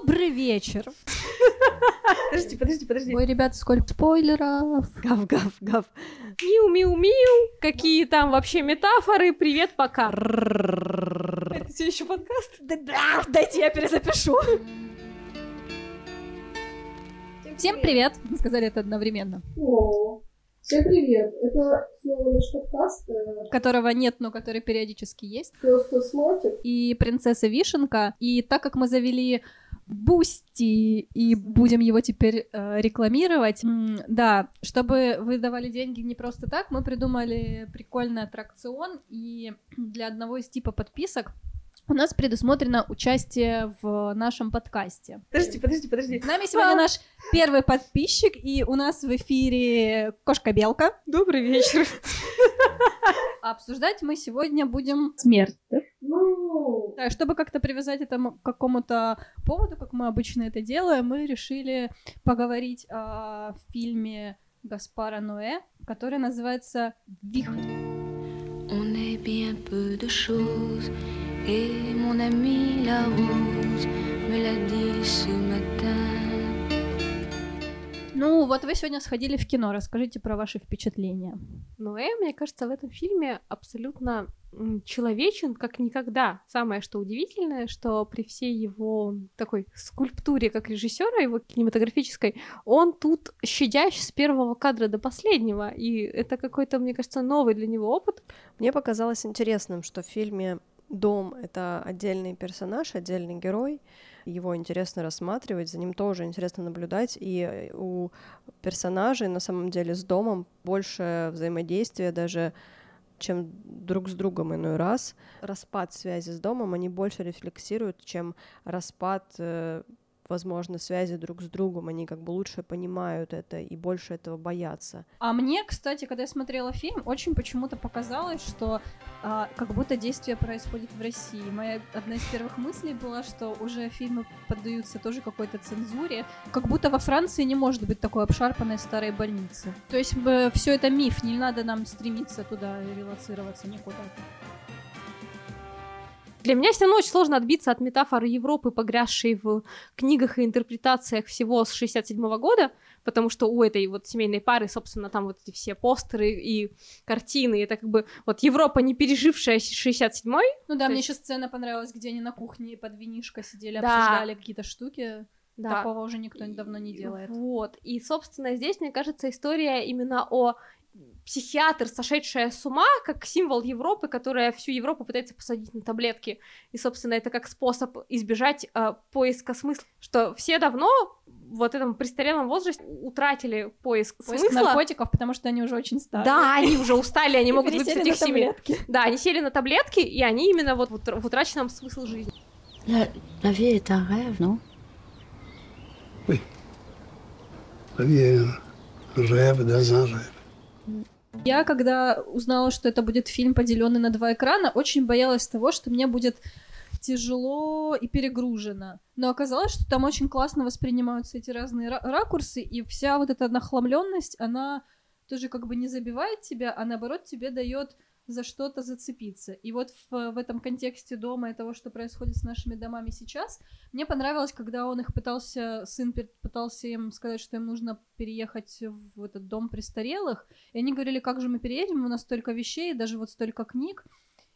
Добрый вечер. Подожди, подожди, подожди. Ой, ребята, сколько спойлеров. Гав, гав, гав. Миу, миу, миу. Какие там вообще метафоры. Привет, пока. Это все еще подкаст? Да, дайте я перезапишу. Всем привет! Мы сказали это одновременно. О, всем привет! Это снова наш подкаст. э, Которого нет, но который периодически есть. Просто смотрит. И принцесса Вишенка. И так как мы завели Boosty и будем его теперь э, рекламировать, м, да, чтобы вы давали деньги не просто так, мы придумали прикольный аттракцион, и для одного из типа подписок у нас предусмотрено участие в нашем подкасте. Подожди, подожди, подожди. С нами сегодня наш первый подписчик, и у нас в эфире Кошка-белка. Добрый вечер. А обсуждать мы сегодня будем смерть. Ну, Да, чтобы как-то привязать это к какому-то поводу, как мы обычно это делаем, мы решили поговорить о фильме Гаспара Ноэ, который называется «Вихрь». On est bien peu de choses et mon ami la rose me l'a dit ce matin. Ну, вот вы сегодня сходили в кино, расскажите про ваши впечатления. Ноэ, мне кажется, в этом фильме абсолютно человечен, как никогда. Самое, что удивительное, что при всей его такой скульптуре, как режиссера, его кинематографической, он тут щадящ с первого кадра до последнего. И это какой-то, мне кажется, новый для него опыт. Мне показалось интересным, что в фильме Дом — это отдельный персонаж, отдельный герой. Его интересно рассматривать, за ним тоже интересно наблюдать. И у персонажей на самом деле с домом больше взаимодействия даже чем друг с другом иной раз. Распад связи с домом они больше рефлексируют, чем распад, э, возможно, связи друг с другом. Они как бы лучше понимают это и больше этого боятся. А мне, кстати, когда я смотрела фильм, очень почему-то показалось, что а, как будто действие происходит в России. Моя одна из первых мыслей была, что уже фильмы поддаются тоже какой-то цензуре. Как будто во Франции не может быть такой обшарпанной старой больницы. То есть все это миф, не надо нам стремиться туда релацироваться никуда. Для меня все равно очень сложно отбиться от метафоры Европы, погрязшей в книгах и интерпретациях всего с 67 года, потому что у этой вот семейной пары, собственно, там вот эти все постеры и картины, это как бы вот Европа, не пережившая 67-й, Ну да, мне есть- еще сцена понравилась, где они на кухне под винишко сидели, Да. обсуждали какие-то штуки. да. Такого уже никто давно не делает. Вот. И, собственно, здесь, мне кажется, история именно о психиатр, сошедшая с ума, как символ Европы, которая всю Европу пытается посадить на таблетки. И, собственно, это как способ избежать э, поиска смысла. Что все давно в вот этом престарелом возрасте утратили поиск, Поиск смысла. наркотиков, потому что они уже очень старые. Да, они уже устали, они могут выписать на их семьи. таблетки. Да, они сели на таблетки, и они именно вот в утр- в утраченном смысл жизни. La, vie est un rêve, non La vie est un rêve dans un rêve. Я, когда узнала, что это будет фильм, поделенный на два экрана, очень боялась того, что мне будет тяжело и перегружено. Но оказалось, что там очень классно воспринимаются эти разные ра- ракурсы, и вся вот эта нахламленность, она тоже как бы не забивает тебя, а наоборот тебе дает за что-то зацепиться. И вот в, в этом контексте дома и того, что происходит с нашими домами сейчас, мне понравилось, когда он их пытался, сын пытался им сказать, что им нужно переехать в этот дом престарелых, и они говорили, как же мы переедем, у нас столько вещей, даже вот столько книг.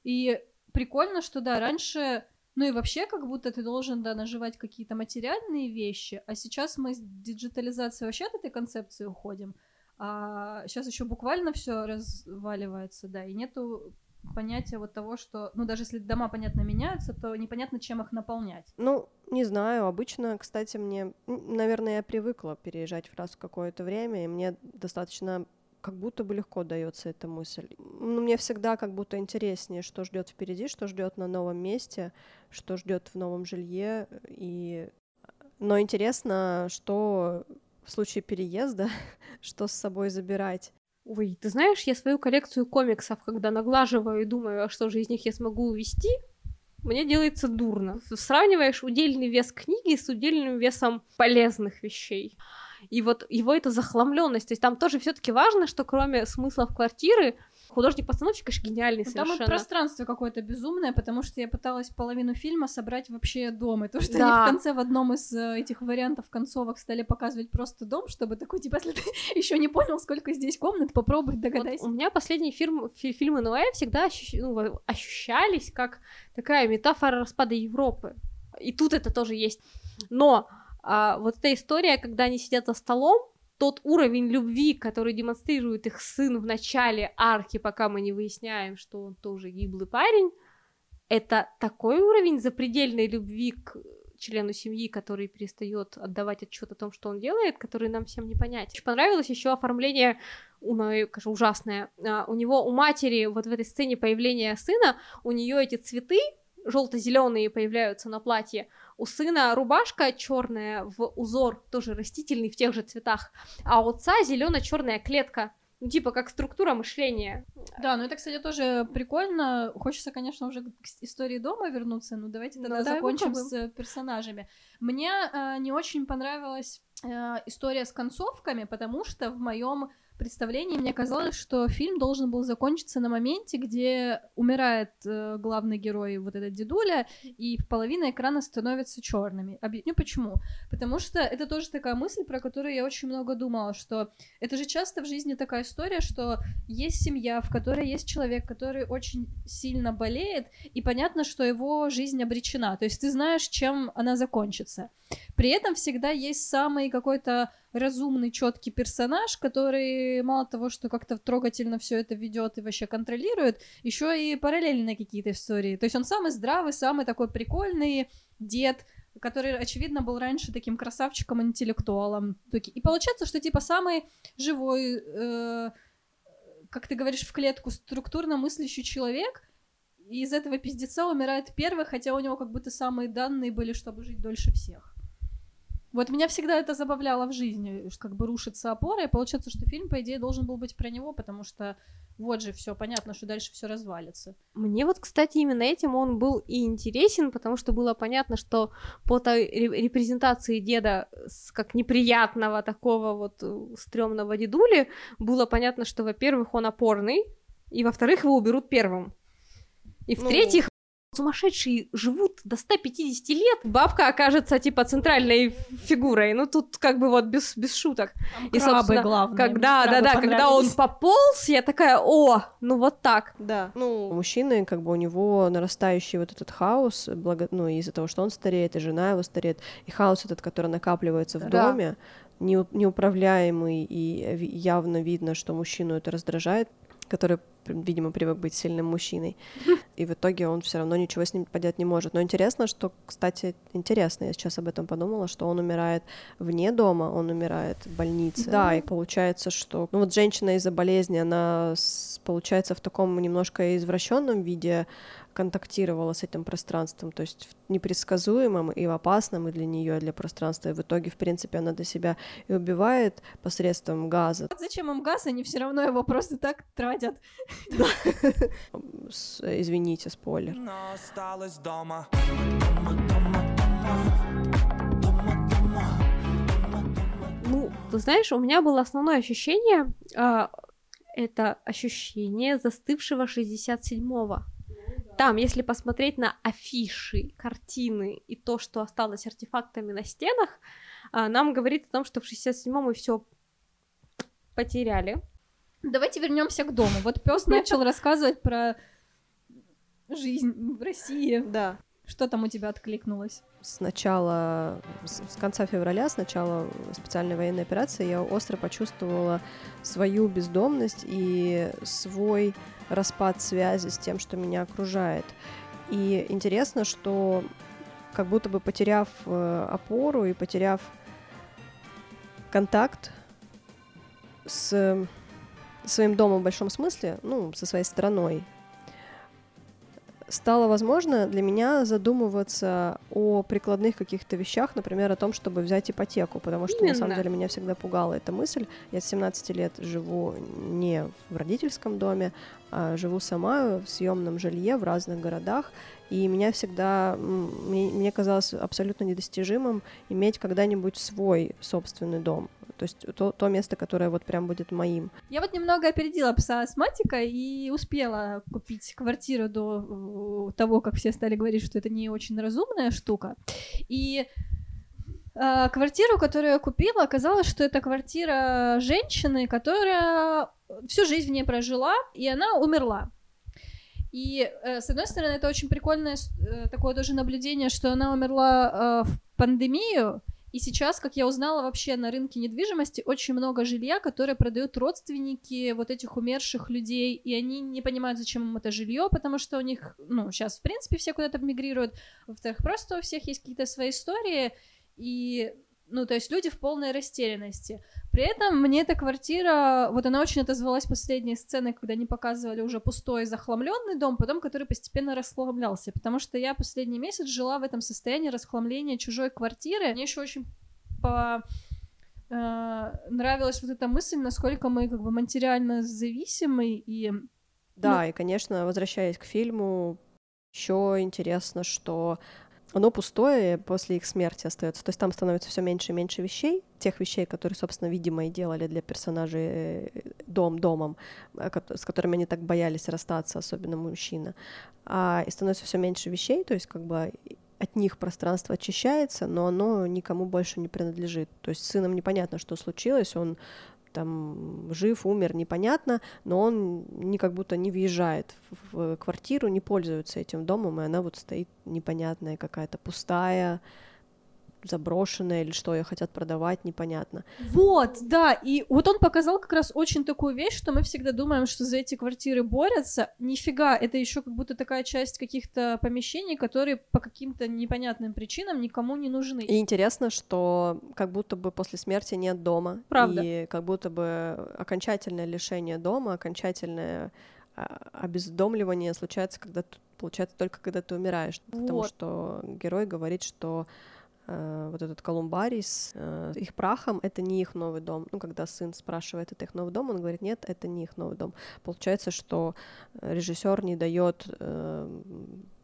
И прикольно, что да, раньше, ну и вообще как будто ты должен, да, наживать какие-то материальные вещи, а сейчас мы с диджитализацией вообще от этой концепции уходим, а сейчас еще буквально все разваливается, да, и нету понятия вот того, что, ну даже если дома, понятно, меняются, то непонятно, чем их наполнять. Ну, не знаю. Обычно, кстати, мне, наверное, я привыкла переезжать раз в какое-то время, и мне достаточно как будто бы легко дается эта мысль. Ну, мне всегда как будто интереснее, что ждет впереди, что ждет на новом месте, что ждет в новом жилье. И... Но интересно, что в случае переезда, что с собой забирать. Ой, ты знаешь, я свою коллекцию комиксов, когда наглаживаю и думаю, а что же из них я смогу увести, мне делается дурно. Сравниваешь удельный вес книги с удельным весом полезных вещей. И вот его эта захламленность, то есть там тоже все-таки важно, что кроме смыслов квартиры, Художник-постановщик, конечно, гениальный Ну, Там совершенно. пространство какое-то безумное, потому что я пыталась половину фильма собрать вообще дом. И то, что Да. они в конце в одном из э, этих вариантов концовок стали показывать просто дом, чтобы такой, типа, если ты еще не понял, сколько здесь комнат, попробуй Вот догадайся. у меня последние фильм, фи- фильмы Ноэ всегда ощущ- ну, ощущались как такая метафора распада Европы. И тут это тоже есть. Но а, вот эта история, когда они сидят за столом, тот уровень любви, который демонстрирует их сын в начале арки, пока мы не выясняем, что он тоже гиблый парень, это такой уровень запредельной любви к члену семьи, который перестает отдавать отчет о том, что он делает, который нам всем не понять. Очень понравилось еще оформление, у Ноэ, конечно, ужасное. А, у него, у матери, вот в этой сцене появления сына, у нее эти цветы желто-зеленые появляются на платье. У сына рубашка черная в узор, тоже растительный в тех же цветах, а у отца зелено-черная клетка. Ну, типа, как структура мышления. Да, ну это, кстати, тоже прикольно. Хочется, конечно, уже к истории дома вернуться, но давайте Ну, тогда давай закончим с персонажами. Мне э, не очень понравилась э, история с концовками, потому что в моем представлении мне казалось, что фильм должен был закончиться на моменте, где умирает э, главный герой, вот этот дедуля, и половина экрана становится черными. Объясню почему. Потому что это тоже такая мысль, про которую я очень много думала, что это же часто в жизни такая история, что есть семья, в которой есть человек, который очень сильно болеет, и понятно, что его жизнь обречена. То есть ты знаешь, чем она закончится. При этом всегда есть самый какой-то разумный, четкий персонаж, который мало того, что как-то трогательно все это ведет и вообще контролирует, еще и параллельные какие-то истории. То есть он самый здравый, самый такой прикольный дед, который, очевидно, был раньше таким красавчиком, интеллектуалом. Таки- И получается, что типа самый живой, э, как ты говоришь, в клетку структурно мыслящий человек, и из этого пиздеца умирает первый, хотя у него как будто самые данные были, чтобы жить дольше всех. Вот меня всегда это забавляло в жизни, что как бы рушится опора, и получается, что фильм, по идее, должен был быть про него, потому что вот же все понятно, что дальше все развалится. Мне вот, кстати, именно этим он был и интересен, потому что было понятно, что по той ре- репрезентации деда с как неприятного такого вот э, стрёмного дедули, было понятно, что, во-первых, он опорный, и, во-вторых, его уберут первым. И, в-третьих, сумасшедшие живут до 150 лет, бабка окажется, типа, центральной фигурой. Ну, тут как бы вот без, без шуток. И, собственно, главное. Когда, да, да, когда он пополз, я такая, о, ну вот так. Да, ну, у мужчины, как бы у него нарастающий вот этот хаос, благо, ну, из-за того, что он стареет, и жена его стареет, и хаос этот, который накапливается в Да. доме, неу- неуправляемый, и явно видно, что мужчину это раздражает, который, видимо, привык быть сильным мужчиной, и в итоге он все равно ничего с ним поделать не может. Но интересно, что, кстати, интересно, я сейчас об этом подумала, что он умирает вне дома, он умирает в больнице. Да, и получается, что, ну вот женщина из-за болезни, она, получается, в таком немножко извращенном виде контактировала с этим пространством, то есть в непредсказуемом и в опасном и для нее, и для пространства. И в итоге, в принципе, она до себя и убивает посредством газа. Вот Зачем им газ, они все равно его просто так тратят. Извините, спойлер. Но осталась дома. Ну, ты знаешь, у меня было основное ощущение, а, это ощущение застывшего 67-го. Там, если посмотреть на афиши, картины и то, что осталось артефактами на стенах, а, нам говорит о том, что в 67-м мы все потеряли. Давайте вернемся к дому. Вот пес начал рассказывать про жизнь в России. Да. Что там у тебя откликнулось? С начала, с с конца февраля, с начала специальной военной операции, я остро почувствовала свою бездомность и свой распад связи с тем, что меня окружает. И интересно, что как будто бы потеряв э, опору и потеряв контакт с своим домом в большом смысле, ну, со своей страной, стало возможно для меня задумываться о прикладных каких-то вещах, например, о том, чтобы взять ипотеку, потому что на самом Именно. деле меня всегда пугала эта мысль. Я с 17 лет живу не в родительском доме, а живу сама в съемном жилье в разных городах, и меня всегда, мне, мне казалось абсолютно недостижимым иметь когда-нибудь свой собственный дом. То есть то, то место, которое вот прям будет моим. Я вот немного опередила пса астматика и успела купить квартиру до э, того, как все стали говорить, что это не очень разумная штука. И э, квартиру, которую я купила, оказалось, что это квартира женщины, которая всю жизнь в ней прожила, и она умерла. И, э, с одной стороны, это очень прикольное э, такое тоже наблюдение, что она умерла в пандемию, и сейчас, как я узнала, вообще на рынке недвижимости очень много жилья, которое продают родственники вот этих умерших людей, и они не понимают, зачем им это жилье, потому что у них, ну, сейчас, в принципе, все куда-то мигрируют. Во-вторых, просто у всех есть какие-то свои истории, и ну, то есть люди в полной растерянности. При этом мне эта квартира, вот она очень отозвалась последней сценой, когда они показывали уже пустой, захламленный дом, потом который постепенно расхламлялся, потому что я последний месяц жила в этом состоянии расхламления чужой квартиры. Мне еще очень по э, нравилась вот эта мысль, насколько мы как бы материально зависимы и да, ну... и, конечно, возвращаясь к фильму, еще интересно, что оно пустое после их смерти остается. То есть там становится все меньше и меньше вещей, тех вещей, которые, собственно, видимо, и делали для персонажей э, дом домом, э, с которыми они так боялись расстаться, особенно мужчина. А, и становится все меньше вещей, то есть как бы от них пространство очищается, но оно никому больше не принадлежит. То есть с сыном непонятно, что случилось, он там жив, умер, непонятно, но он не как будто не въезжает в квартиру, не пользуется этим домом, и она вот стоит непонятная какая-то пустая, заброшенное или что ее хотят продавать, непонятно. Вот, да, и вот он показал как раз очень такую вещь, что мы всегда думаем, что за эти квартиры борются. Нифига, это еще как будто такая часть каких-то помещений, которые по каким-то непонятным причинам никому не нужны. И интересно, что как будто бы после смерти нет дома. Правда. И как будто бы окончательное лишение дома, окончательное а, обездомливание случается, когда получается только когда ты умираешь, вот. потому что герой говорит, что вот этот колумбарий с э, их прахом, это не их новый дом. Ну, когда сын спрашивает, это их новый дом, он говорит, нет, это не их новый дом. Получается, что режиссер не дает э,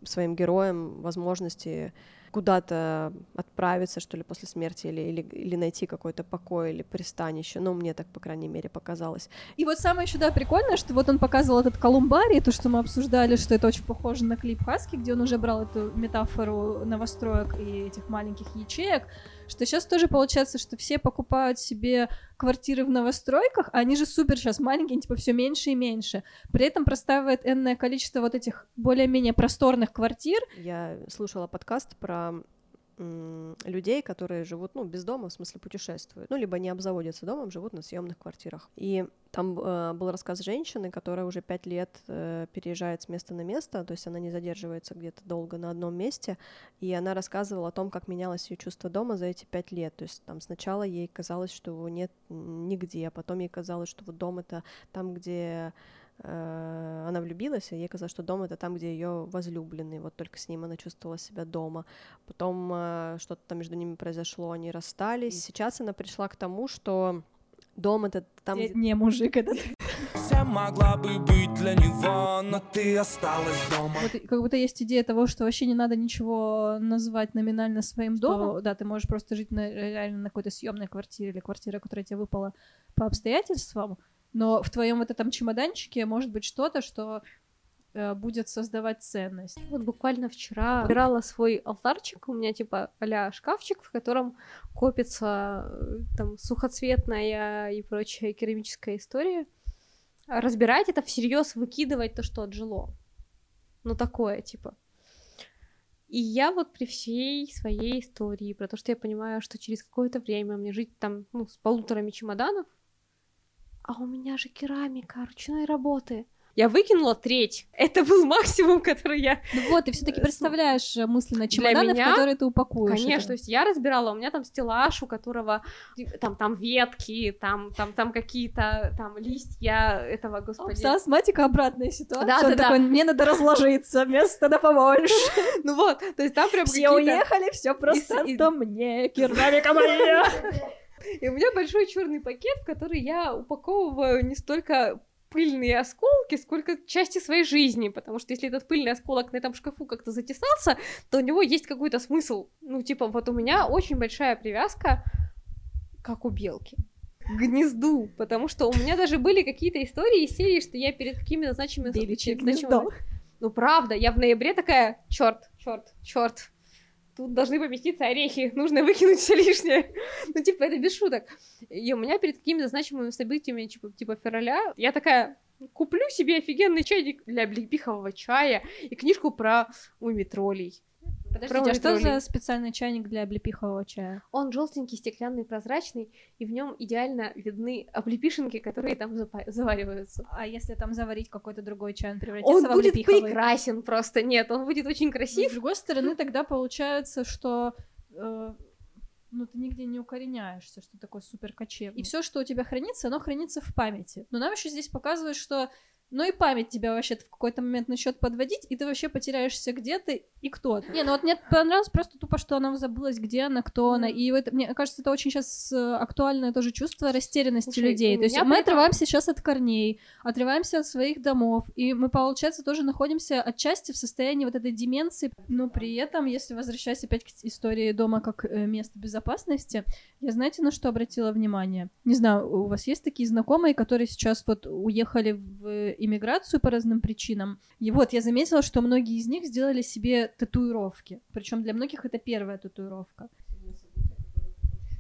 своим героям возможности куда-то отправиться, что ли, после смерти, или, или, или найти какой-то покой или пристанище. Ну, мне так, по крайней мере, показалось. И вот самое еще, да, прикольное, что вот он показывал этот колумбарий, то, что мы обсуждали, что это очень похоже на клип Хаски, где он уже брал эту метафору новостроек и этих маленьких ячеек, что сейчас тоже получается, что все покупают себе квартиры в новостройках, а они же супер сейчас маленькие, типа все меньше и меньше. При этом простаивает энное количество вот этих более-менее просторных квартир. Я слушала подкаст про людей, которые живут, ну, без дома, в смысле путешествуют, ну, либо не обзаводятся домом, живут на съемных квартирах. И там э, был рассказ женщины, которая уже пять лет э, переезжает с места на место, то есть она не задерживается где-то долго на одном месте, и она рассказывала о том, как менялось ее чувство дома за эти пять лет. То есть там сначала ей казалось, что его нет нигде, а потом ей казалось, что вот дом это там, где она влюбилась, и ей казалось, что дом это там, где ее возлюбленный, вот только с ним она чувствовала себя дома. Потом э, что-то там между ними произошло, они расстались. И сейчас она пришла к тому, что дом это там, где... Не мужик этот. Вся могла бы быть для него, но ты осталась дома. Вот как будто есть идея того, что вообще не надо ничего называть номинально своим домом. Да, ты можешь просто жить на, реально на какой-то съемной квартире или квартире, которая тебе выпала по обстоятельствам но в твоем вот этом чемоданчике может быть что-то, что э, будет создавать ценность. Вот буквально вчера убирала свой алтарчик, у меня типа а шкафчик, в котором копится э, там сухоцветная и прочая керамическая история. Разбирать это всерьез, выкидывать то, что отжило. Ну такое, типа. И я вот при всей своей истории, про то, что я понимаю, что через какое-то время мне жить там, ну, с полуторами чемоданов, а у меня же керамика ручной работы. Я выкинула треть. Это был максимум, который я... Ну вот, ты все таки представляешь э, мысленно чемоданы, меня, в которые ты упакуешь. Конечно, это. то есть я разбирала, у меня там стеллаж, у которого там, там ветки, там, там, там какие-то там листья этого, господи. С астматика обратная ситуация. Да, да, такой, да. мне надо разложиться, место да побольше. Ну вот, то есть там прям Все уехали, все пространство мне, керамика моя. И у меня большой черный пакет, в который я упаковываю не столько пыльные осколки, сколько части своей жизни, потому что если этот пыльный осколок на этом шкафу как-то затесался, то у него есть какой-то смысл. Ну, типа, вот у меня очень большая привязка, как у белки. к гнезду, потому что у меня даже были какие-то истории из серии, что я перед какими-то значимыми... Беличье значимыми- гнездо. Ну, правда, я в ноябре такая, черт, черт, черт, тут должны поместиться орехи, нужно выкинуть все лишнее. Ну, типа, это без шуток. И у меня перед какими-то значимыми событиями, типа, типа февраля, я такая, куплю себе офигенный чайник для облепихового чая и книжку про мумитролей. Подождите, а что за специальный чайник для облепихового чая? Он желтенький, стеклянный, прозрачный, и в нем идеально видны облепишенки, которые там запа- завариваются. А если там заварить какой-то другой чай, он превратится Он в будет облепиховый? прекрасен просто, нет, он будет очень Но, красив. с другой стороны, тогда получается, что э, ну, ты нигде не укореняешься, что такое супер кочевник. И все, что у тебя хранится, оно хранится в памяти. Но нам еще здесь показывают, что ну и память тебя вообще в какой-то момент начнет подводить, и ты вообще потеряешься где ты и кто ты. Не, ну вот мне понравилось просто тупо, что она забылась, где она, кто она. И это, мне кажется, это очень сейчас актуальное тоже чувство растерянности Слушай, людей. То есть мы этом- отрываемся сейчас от корней, отрываемся от своих домов, и мы, получается, тоже находимся отчасти в состоянии вот этой деменции, но при этом, если возвращаясь опять к истории дома как э, место безопасности, я знаете, на что обратила внимание? Не знаю, у вас есть такие знакомые, которые сейчас вот уехали в иммиграцию по разным причинам, и вот я заметила, что многие из них сделали себе татуировки, причем для многих это первая татуировка.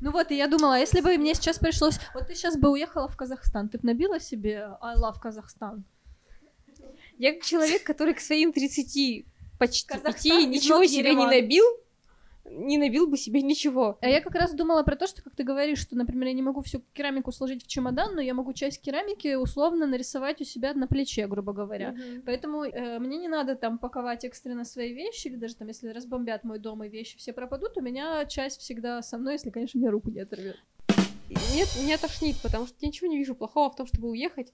Ну вот, и я думала, если бы мне сейчас пришлось... Вот ты сейчас бы уехала в Казахстан, ты бы набила себе I love Казахстан? Я как человек, который к своим 30 почти Казахстан ничего себе не набил, не набил бы себе ничего. А я как раз думала про то, что, как ты говоришь, что, например, я не могу всю керамику сложить в чемодан, но я могу часть керамики условно нарисовать у себя на плече, грубо говоря. Поэтому э, мне не надо там паковать экстренно свои вещи, или даже там, если разбомбят мой дом и вещи все пропадут, у меня часть всегда со мной, если, конечно, мне руку не оторвет. Нет, меня тошнит, потому что я ничего не вижу плохого в том, чтобы уехать.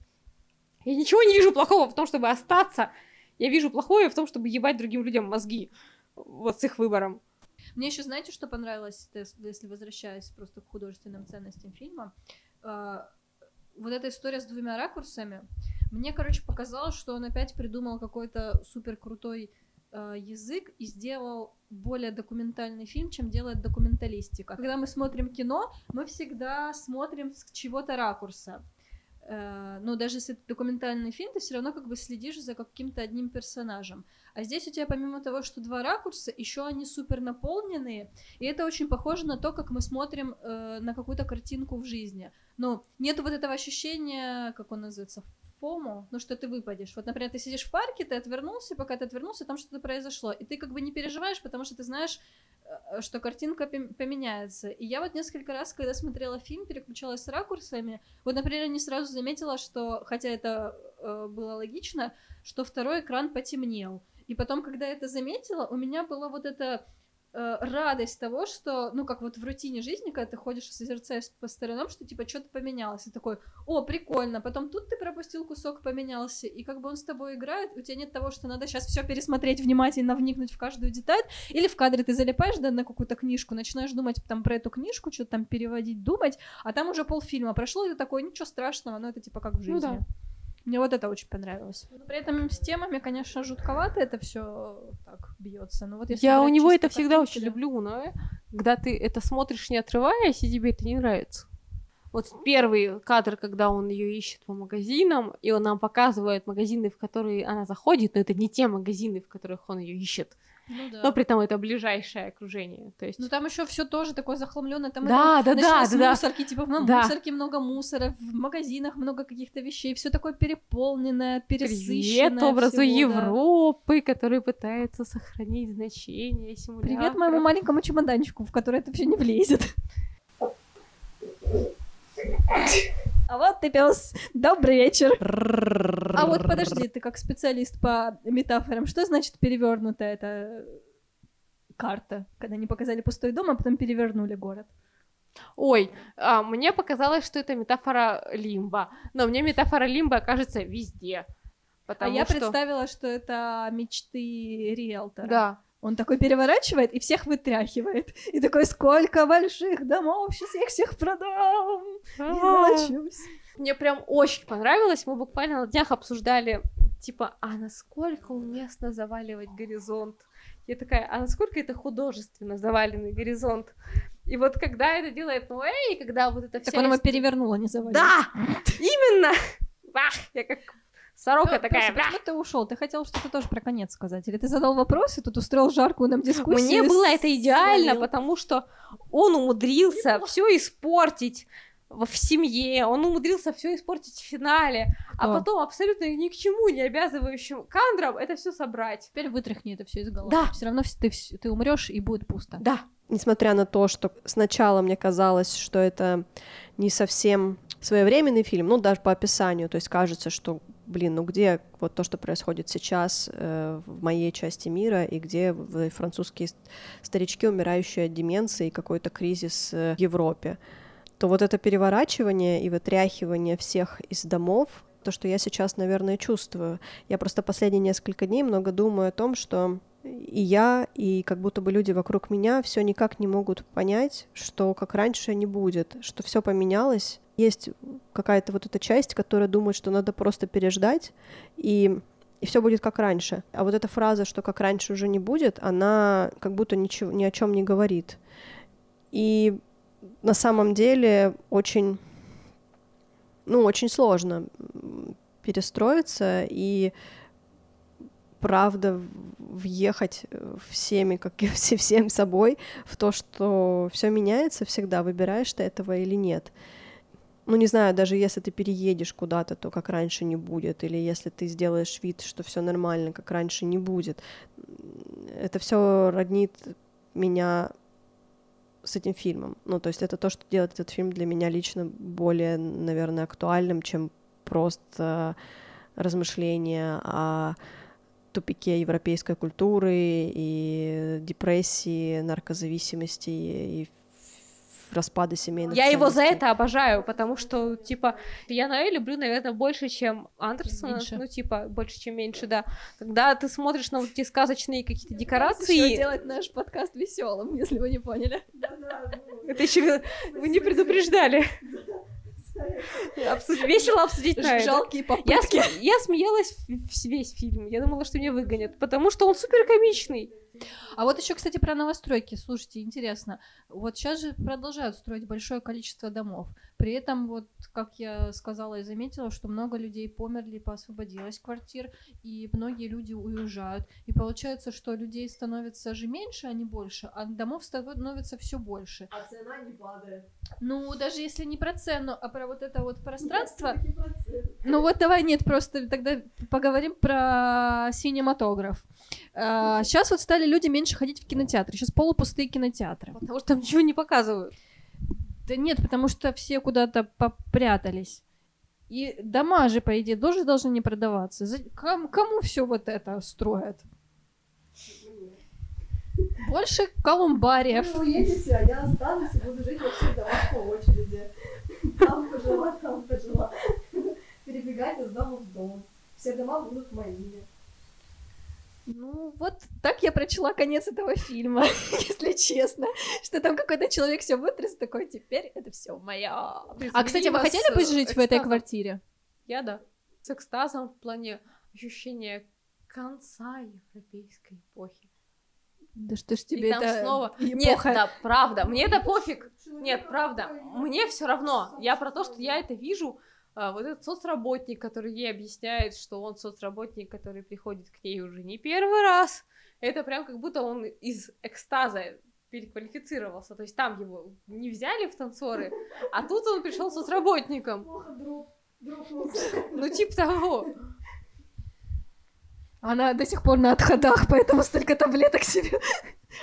Я ничего не вижу плохого в том, чтобы остаться. Я вижу плохое в том, чтобы ебать другим людям мозги. Вот с их выбором. Мне еще знаете, что понравилось, если возвращаясь просто к художественным ценностям фильма? А, Вот эта история с двумя ракурсами. Мне, короче, показалось, что он опять придумал какой-то супер крутой э, язык и сделал более документальный фильм, чем делает документалистика. Когда мы смотрим кино, мы всегда смотрим с чего-то ракурса. Э, Но даже если это документальный фильм, ты все равно как бы следишь за каким-то одним персонажем. А здесь у тебя помимо того, что два ракурса, еще они супер наполненные, и это очень похоже на то, как мы смотрим э, на какую-то картинку в жизни. Ну, нету вот этого ощущения, как он называется, фому, ну что ты выпадешь. Вот, например, ты сидишь в парке, ты отвернулся, пока ты отвернулся, там что-то произошло, и ты как бы не переживаешь, потому что ты знаешь, э, что картинка пом- поменяется. И я вот несколько раз, когда смотрела фильм, переключалась с ракурсами, вот, например, я не сразу заметила, что, хотя это э, было логично, что второй экран потемнел. И потом, когда я это заметила, у меня была вот эта э, радость того, что, ну, как вот в рутине жизни, когда ты ходишь и созерцаешь по сторонам, что, типа, что-то поменялось, и такой, о, прикольно, потом тут ты пропустил кусок, поменялся, и как бы он с тобой играет, у тебя нет того, что надо сейчас все пересмотреть внимательно, вникнуть в каждую деталь, или в кадре ты залипаешь, да, на какую-то книжку, начинаешь думать там про эту книжку, что-то там переводить, думать, а там уже полфильма прошло, и ты такой, ничего страшного, но это, типа, как в жизни. Ну да. Мне вот это очень понравилось. Но при этом с темами, конечно, жутковато это все так бьется. Но вот если Я у него это всегда очень люблю, у Ноэ, когда ты это смотришь не отрываясь, и тебе это не нравится. Вот первый кадр, когда он ее ищет по магазинам, и он нам показывает магазины, в которые она заходит, но это не те магазины, в которых он ее ищет. Ну да. Но при этом это ближайшее окружение. То есть Ну там еще все тоже такое захламленное. Там Да, это да, да, да, да. мусорки, типа на Да. мусорке много мусора, в магазинах много каких-то вещей, все такое переполненное, Привет пересыщенное. образу всего, да. Европы, который пытается сохранить значение симулятора. Привет моему маленькому чемоданчику, в который это все не влезет. А вот ты пес. Добрый вечер. А вот подожди, ты как специалист по метафорам, что значит перевернутая эта карта, когда они показали пустой дом, а потом перевернули город? Ой, а, мне показалось, что это метафора лимба. Но мне метафора лимба кажется везде. Потому а я что... представила, что это мечты риэлтора. Да. Он такой переворачивает и всех вытряхивает. И такой, сколько больших домов, сейчас я их всех продам. И золочусь. Мне прям очень понравилось. Мы буквально на днях обсуждали, типа, а насколько уместно заваливать горизонт? Я такая, а насколько это художественно заваленный горизонт? И вот когда это делает Ноэ, и когда вот это Так вся... он его ист- перевернул, а не завалил. Да! Именно! Бах! Я как сорока Пё- такая. Бах! почему ты ушел? Ты хотел что-то тоже про конец сказать? Или ты задал вопрос и тут устроил жаркую нам дискуссию? Мне было это идеально, свалил? потому что он умудрился все испортить в в семье, он умудрился все испортить в финале, а Кто? потом абсолютно ни к чему не обязывающим кадром это все собрать. Теперь вытряхни это все из головы. Да. Все равно ты, ты умрешь и будет пусто. Да. Несмотря на то, что сначала мне казалось, что это не совсем своевременный фильм, ну, даже по описанию, то есть кажется, что, блин, ну где вот то, что происходит сейчас э, в моей части мира, и где в- французские ст- старички, умирающие от деменции, и какой-то кризис э, в Европе, то вот это переворачивание и вытряхивание всех из домов, то, что я сейчас, наверное, чувствую. Я просто последние несколько дней много думаю о том, что и я, и как будто бы люди вокруг меня все никак не могут понять, что как раньше не будет, что все поменялось. Есть какая-то вот эта часть, которая думает, что надо просто переждать, и, и все будет как раньше. А вот эта фраза, что как раньше уже не будет, она как будто ничего, ни о чем не говорит. И на самом деле очень, ну, очень сложно перестроиться и правда въехать э, всеми, как все, всем собой, в то, что все меняется всегда, выбираешь ты этого или нет. Ну, не знаю, даже если ты переедешь куда-то, то как раньше не будет, или если ты сделаешь вид, что все нормально, как раньше не будет. Это все роднит меня с этим фильмом. Ну, то есть это то, что делает этот фильм для меня лично более, наверное, актуальным, чем просто размышления о тупике европейской культуры и депрессии, наркозависимости и распада семейных Я его за ценностей. это обожаю, потому что, типа, я Ноэ люблю, наверное, больше, чем Андерсона. Меньше. Ну, типа, больше, чем меньше, да. Когда ты смотришь на вот эти сказочные какие-то декорации, делать наш подкаст веселым, если вы не поняли. это еще вы не предупреждали. Обсуд- Весело обсудить на это. Жалкие Я, попытки. см- я смеялась в- в весь фильм. Я думала, что меня выгонят, потому что он супер комичный. А вот еще, кстати, про новостройки. Слушайте, интересно. Вот сейчас же продолжают строить большое количество домов. При этом, вот, как я сказала и заметила, что много людей померли, поосвободилось квартир, и многие люди уезжают. И получается, что людей становится же меньше, а не больше, а домов становится все больше. А цена не падает. Ну, даже если не про цену, а про вот это вот пространство. Ну вот давай, нет, просто тогда поговорим про синематограф. сейчас вот стали люди меньше ходить в кинотеатры. Сейчас полупустые кинотеатры. Потому что там ничего не показывают. Да нет, потому что все куда-то попрятались. И дома же, по идее, тоже должны не продаваться. За- ком- Кому все вот это строят? Больше колумбариев. Вы уедете, а я останусь и буду жить во всех домах по очереди. Там пожила, там пожила. Перебегать из дома в дом. Все дома будут моими. Ну, вот так я прочла конец этого фильма, если честно. Что там какой-то человек все вытряс, такой, теперь это все мое. А, кстати, вы хотели бы жить в этой квартире? Я да. С экстазом в плане ощущения конца европейской эпохи. Да что ж И тебе там это снова... Нет, эпоха. да, правда, мне это пофиг. Нет, правда, мне все равно. Я про то, что я это вижу. А, вот этот соцработник, который ей объясняет, что он соцработник, который приходит к ней уже не первый раз. Это прям как будто он из экстаза переквалифицировался. То есть там его не взяли в танцоры, а тут он пришел соцработником. Ну, типа того. Она до сих пор на отходах, поэтому столько таблеток себе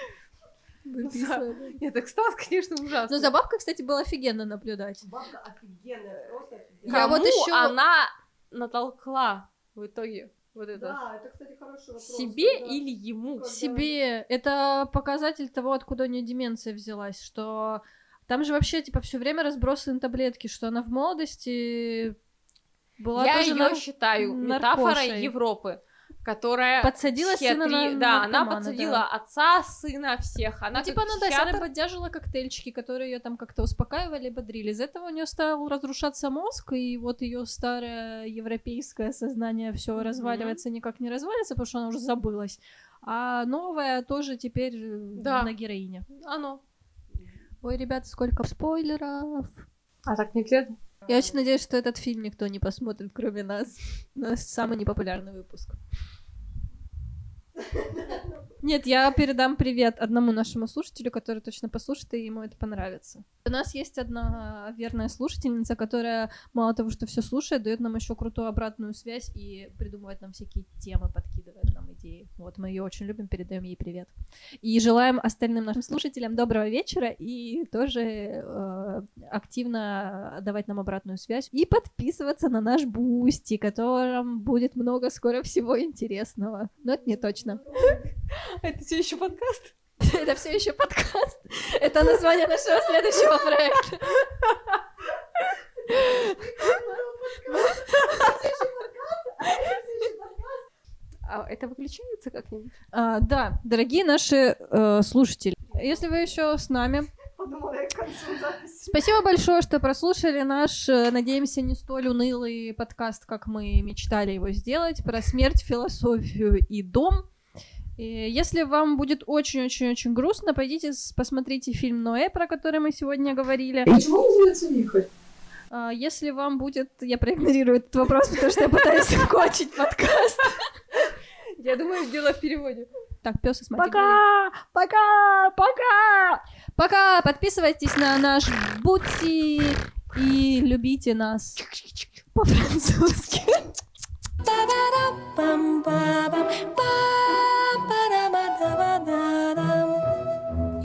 выписывает. Нет, экстаз, конечно, ужасно. Но за бабкой, кстати, было офигенно наблюдать. Бабка офигенная. Я вот Кому ещё- она натолкла в итоге вот это? Да, это, кстати, хороший вопрос. Себе когда- или ему? Когда- Себе. Это показатель того, откуда у нее деменция взялась, что там же вообще, типа, все время разбросаны таблетки, что она в молодости была Я тоже ее нар- считаю наркошей. метафорой Европы, которая Подсадила сына на Да, она подсадила да. отца, сына, всех. Она Ну, типа, она, да, психиатр- она поддерживала коктейльчики, которые ее там как-то успокаивали, бодрили. Из этого у нее стал разрушаться мозг, и вот ее старое европейское сознание все Мгм. разваливается, никак не развалится, потому что она уже забылась. А новое тоже теперь э, Да. на героине. Оно. Ой, ребята, сколько спойлеров. А так нельзя? Я очень надеюсь, что этот фильм никто не посмотрит, кроме нас. У нас самый непопулярный выпуск. no. Нет, я передам привет одному нашему слушателю, который точно послушает, и ему это понравится. У нас есть одна верная слушательница, которая мало того, что все слушает, дает нам еще крутую обратную связь и придумывает нам всякие темы, подкидывает нам идеи. Вот мы ее очень любим, передаем ей привет. И желаем остальным нашим слушателям доброго вечера и тоже э, активно давать нам обратную связь и подписываться на наш Boosty, которым будет много скоро всего интересного. Но это не точно. Это все еще подкаст? Это все еще подкаст. Это название нашего следующего проекта. А это выключается как-нибудь? А, да, дорогие наши э, слушатели, если вы еще с нами, спасибо большое, что прослушали наш, э, надеемся, не столь унылый подкаст, как мы мечтали его сделать, про смерть, философию и дом. И если вам будет очень-очень-очень грустно, пойдите посмотрите фильм Ноэ, про который мы сегодня говорили. Почему называется «Вихрь»? А, если вам будет... Я проигнорирую этот вопрос, потому что я пытаюсь закончить подкаст. Я думаю, дело в переводе. Так, пес и смотри. Пока! Пока! Пока! Пока! Подписывайтесь на наш Бутси и любите нас по-французски.